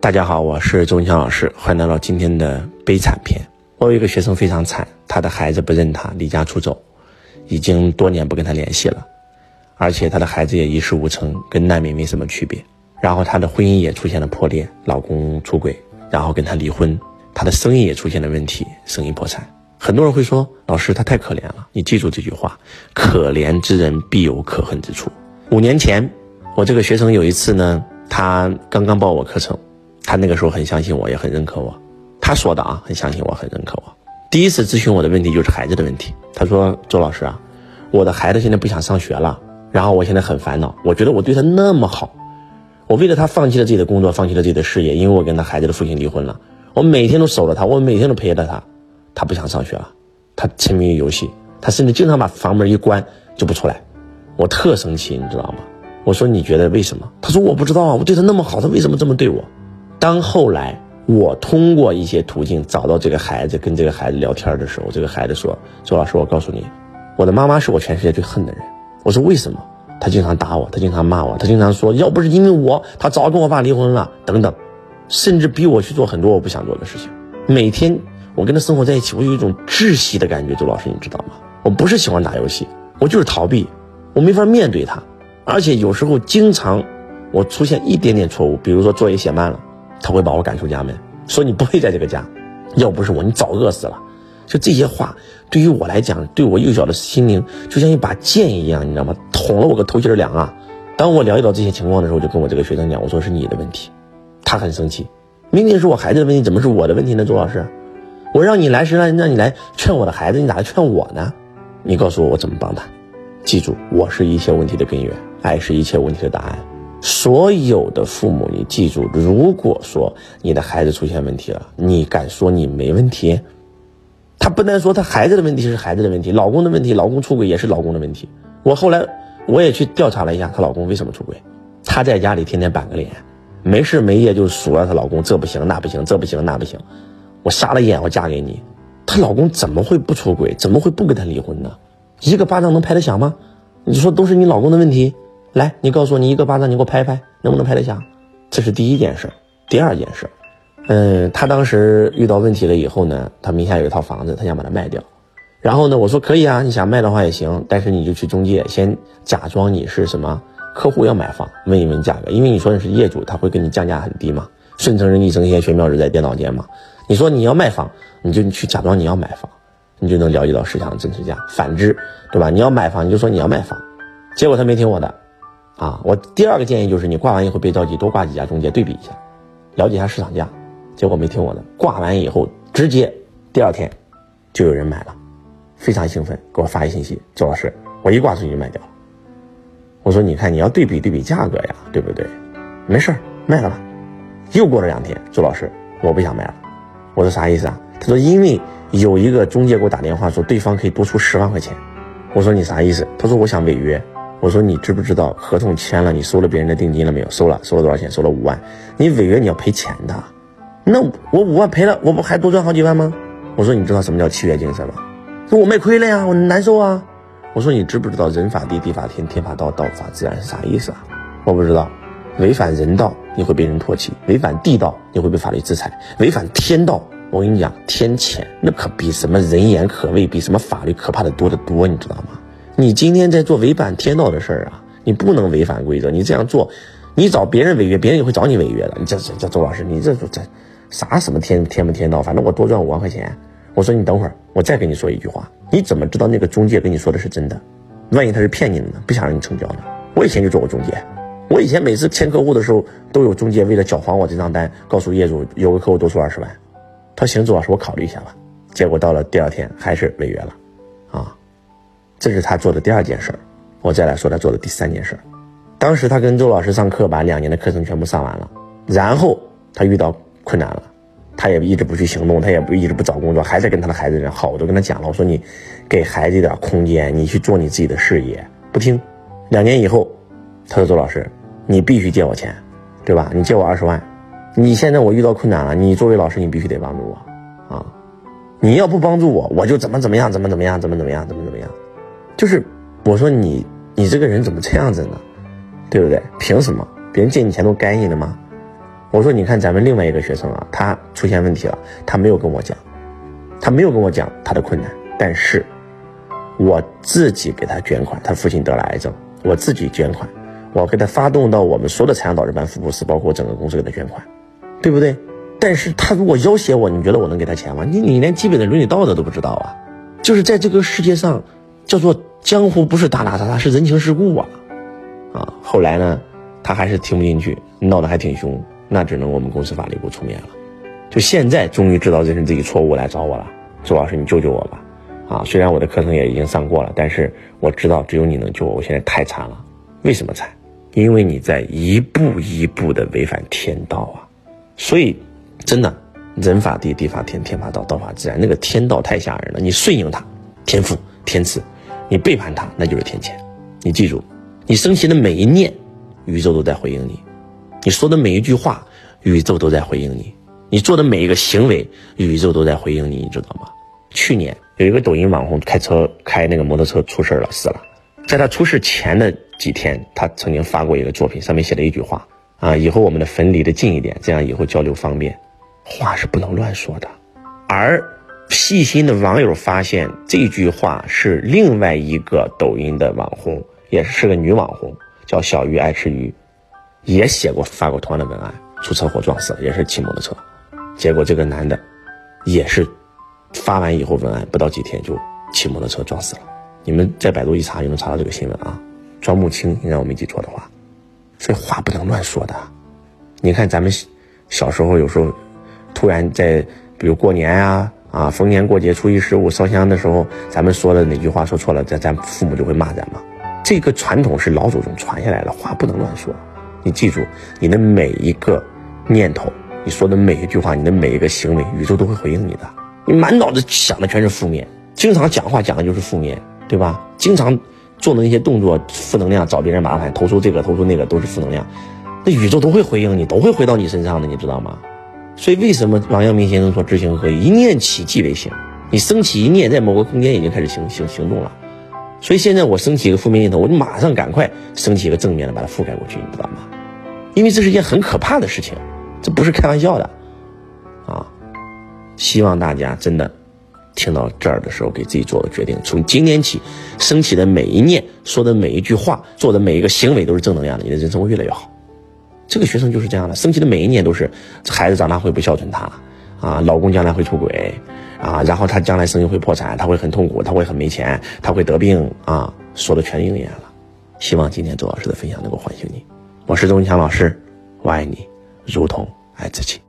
大家好，我是周文强老师，欢迎来到今天的悲惨篇。我有一个学生非常惨，他的孩子不认他，离家出走，已经多年不跟他联系了，而且他的孩子也一事无成，跟难民没什么区别。然后他的婚姻也出现了破裂，老公出轨，然后跟他离婚，他的生意也出现了问题，生意破产。很多人会说，老师他太可怜了，你记住这句话：可怜之人必有可恨之处。五年前，我这个学生有一次呢，他刚刚报我课程。他那个时候很相信我，也很认可我。他说的啊，很相信我，很认可我。第一次咨询我的问题就是孩子的问题。他说：“周老师啊，我的孩子现在不想上学了，然后我现在很烦恼。我觉得我对他那么好，我为了他放弃了自己的工作，放弃了自己的事业，因为我跟他孩子的父亲离婚了。我每天都守着他，我每天都陪着他。他不想上学了，他沉迷于游戏，他甚至经常把房门一关就不出来。我特生气，你知道吗？我说你觉得为什么？他说我不知道啊，我对他那么好，他为什么这么对我？”当后来我通过一些途径找到这个孩子，跟这个孩子聊天的时候，这个孩子说：“周老师，我告诉你，我的妈妈是我全世界最恨的人。”我说：“为什么？”他经常打我，他经常骂我，他经常说：“要不是因为我，他早跟我爸离婚了。”等等，甚至逼我去做很多我不想做的事情。每天我跟他生活在一起，我有一种窒息的感觉。周老师，你知道吗？我不是喜欢打游戏，我就是逃避，我没法面对他，而且有时候经常我出现一点点错误，比如说作业写慢了。他会把我赶出家门，说你不配在这个家，要不是我，你早饿死了。就这些话，对于我来讲，对我幼小的心灵就像一把剑一样，你知道吗？捅了我个头心凉啊！当我了解到这些情况的时候，就跟我这个学生讲，我说是你的问题。他很生气，明明是我孩子的问题，怎么是我的问题呢？周老师，我让你来是让让你来劝我的孩子，你咋来劝我呢？你告诉我我怎么帮他？记住，我是一切问题的根源，爱是一切问题的答案。所有的父母，你记住，如果说你的孩子出现问题了，你敢说你没问题？他不但说他孩子的问题是孩子的问题，老公的问题，老公出轨也是老公的问题。我后来我也去调查了一下，她老公为什么出轨？她在家里天天板个脸，没事没夜就数落她老公这不行那不行这不行那不行。我瞎了眼，我嫁给你，她老公怎么会不出轨？怎么会不跟她离婚呢？一个巴掌能拍得响吗？你说都是你老公的问题？来，你告诉我，你一个巴掌，你给我拍拍，能不能拍得响？这是第一件事。第二件事，嗯，他当时遇到问题了以后呢，他名下有一套房子，他想把它卖掉。然后呢，我说可以啊，你想卖的话也行，但是你就去中介，先假装你是什么客户要买房，问一问价格，因为你说你是业主，他会给你降价很低嘛。顺成人一生仙，玄妙日在电脑间嘛。你说你要卖房，你就去假装你要买房，你就能了解到市场的真实价。反之，对吧？你要买房，你就说你要卖房，结果他没听我的。啊，我第二个建议就是你挂完以后别着急，多挂几家中介对比一下，了解一下市场价。结果没听我的，挂完以后直接第二天就有人买了，非常兴奋，给我发一信息，周老师，我一挂出去就卖掉了。我说你看你要对比对比价格呀，对不对？没事儿，卖了吧。又过了两天，周老师，我不想卖了。我说啥意思啊？他说因为有一个中介给我打电话说对方可以多出十万块钱。我说你啥意思？他说我想违约。我说你知不知道合同签了，你收了别人的定金了没有？收了，收了多少钱？收了五万。你违约你要赔钱的，那我五万赔了，我不还多赚好几万吗？我说你知道什么叫契约精神吗？说我卖亏了呀，我难受啊。我说你知不知道人法地，地法天，天法道，道法自然是啥意思啊？我不知道，违反人道你会被人唾弃，违反地道你会被法律制裁，违反天道，我跟你讲，天谴那可比什么人言可畏，比什么法律可怕的多得多，你知道吗？你今天在做违反天道的事儿啊！你不能违反规则，你这样做，你找别人违约，别人也会找你违约的。你这这这周老师，你这这啥什么天天不天道？反正我多赚五万块钱。我说你等会儿，我再跟你说一句话，你怎么知道那个中介跟你说的是真的？万一他是骗你的呢？不想让你成交呢？我以前就做过中介，我以前每次签客户的时候，都有中介为了搅黄我这张单，告诉业主有个客户多出二十万。他说行，周老师，我考虑一下吧。结果到了第二天还是违约了，这是他做的第二件事儿，我再来说他做的第三件事儿。当时他跟周老师上课，把两年的课程全部上完了，然后他遇到困难了，他也一直不去行动，他也不一直不找工作，还在跟他的孩子人好。我都跟他讲了，我说你给孩子一点空间，你去做你自己的事业，不听。两年以后，他说周老师，你必须借我钱，对吧？你借我二十万，你现在我遇到困难了，你作为老师，你必须得帮助我啊！你要不帮助我，我就怎么怎么样，怎么怎么样，怎么怎么样，怎么。就是我说你你这个人怎么这样子呢？对不对？凭什么别人借你钱都该你的吗？我说你看咱们另外一个学生啊，他出现问题了，他没有跟我讲，他没有跟我讲他的困难，但是我自己给他捐款，他父亲得了癌症，我自己捐款，我给他发动到我们所有的财商导师班、福布斯，包括整个公司给他捐款，对不对？但是他如果要挟我，你觉得我能给他钱吗？你你连基本的伦理道德都不知道啊！就是在这个世界上，叫做江湖不是打打杀杀，是人情世故啊！啊，后来呢，他还是听不进去，闹得还挺凶，那只能我们公司法律部出面了。就现在终于知道认识自己错误来找我了，周老师你救救我吧！啊，虽然我的课程也已经上过了，但是我知道只有你能救我，我现在太惨了。为什么惨？因为你在一步一步的违反天道啊！所以，真的，人法地，地法天，天法道，道法自然。那个天道太吓人了，你顺应它，天赋天赐；你背叛他，那就是天谴。你记住。你升起的每一念，宇宙都在回应你；你说的每一句话，宇宙都在回应你；你做的每一个行为，宇宙都在回应你，你知道吗？去年有一个抖音网红开车开那个摩托车出事了，死了。在他出事前的几天，他曾经发过一个作品，上面写了一句话啊：以后我们的坟离得近一点，这样以后交流方便。话是不能乱说的。而细心的网友发现，这句话是另外一个抖音的网红。也是个女网红，叫小鱼爱吃鱼，也写过发过同样的文案，出车祸撞死了，也是骑摩托车，结果这个男的，也是发完以后文案不到几天就骑摩托车撞死了。你们在百度一查就能查到这个新闻啊。庄木青，应该我没记错的话，所以话不能乱说的。你看咱们小时候有时候突然在比如过年啊啊逢年过节初一十五烧香的时候，咱们说的哪句话说错了，咱咱父母就会骂咱嘛。这个传统是老祖宗传下来的，话不能乱说。你记住，你的每一个念头，你说的每一句话，你的每一个行为，宇宙都会回应你的。你满脑子想的全是负面，经常讲话讲的就是负面，对吧？经常做的那些动作，负能量，找别人麻烦，投诉这个，投诉那个，都是负能量。那宇宙都会回应你，都会回到你身上的，你知道吗？所以为什么王阳明先生说知行合一？一念起即为行。你升起一念，在某个空间已经开始行行行动了。所以现在我升起一个负面念头，我就马上赶快升起一个正面的，把它覆盖过去，你知道吗？因为这是一件很可怕的事情，这不是开玩笑的，啊！希望大家真的听到这儿的时候，给自己做个决定：从今天起，升起的每一念、说的每一句话、做的每一个行为都是正能量的，你的人生会越来越好。这个学生就是这样的，升级的每一年都是孩子长大会不孝顺他，啊，老公将来会出轨。啊，然后他将来生意会破产，他会很痛苦，他会很没钱，他会得病啊，说的全应验了。希望今天周老师的分享能够唤醒你。我是周文强老师，我爱你，如同爱自己。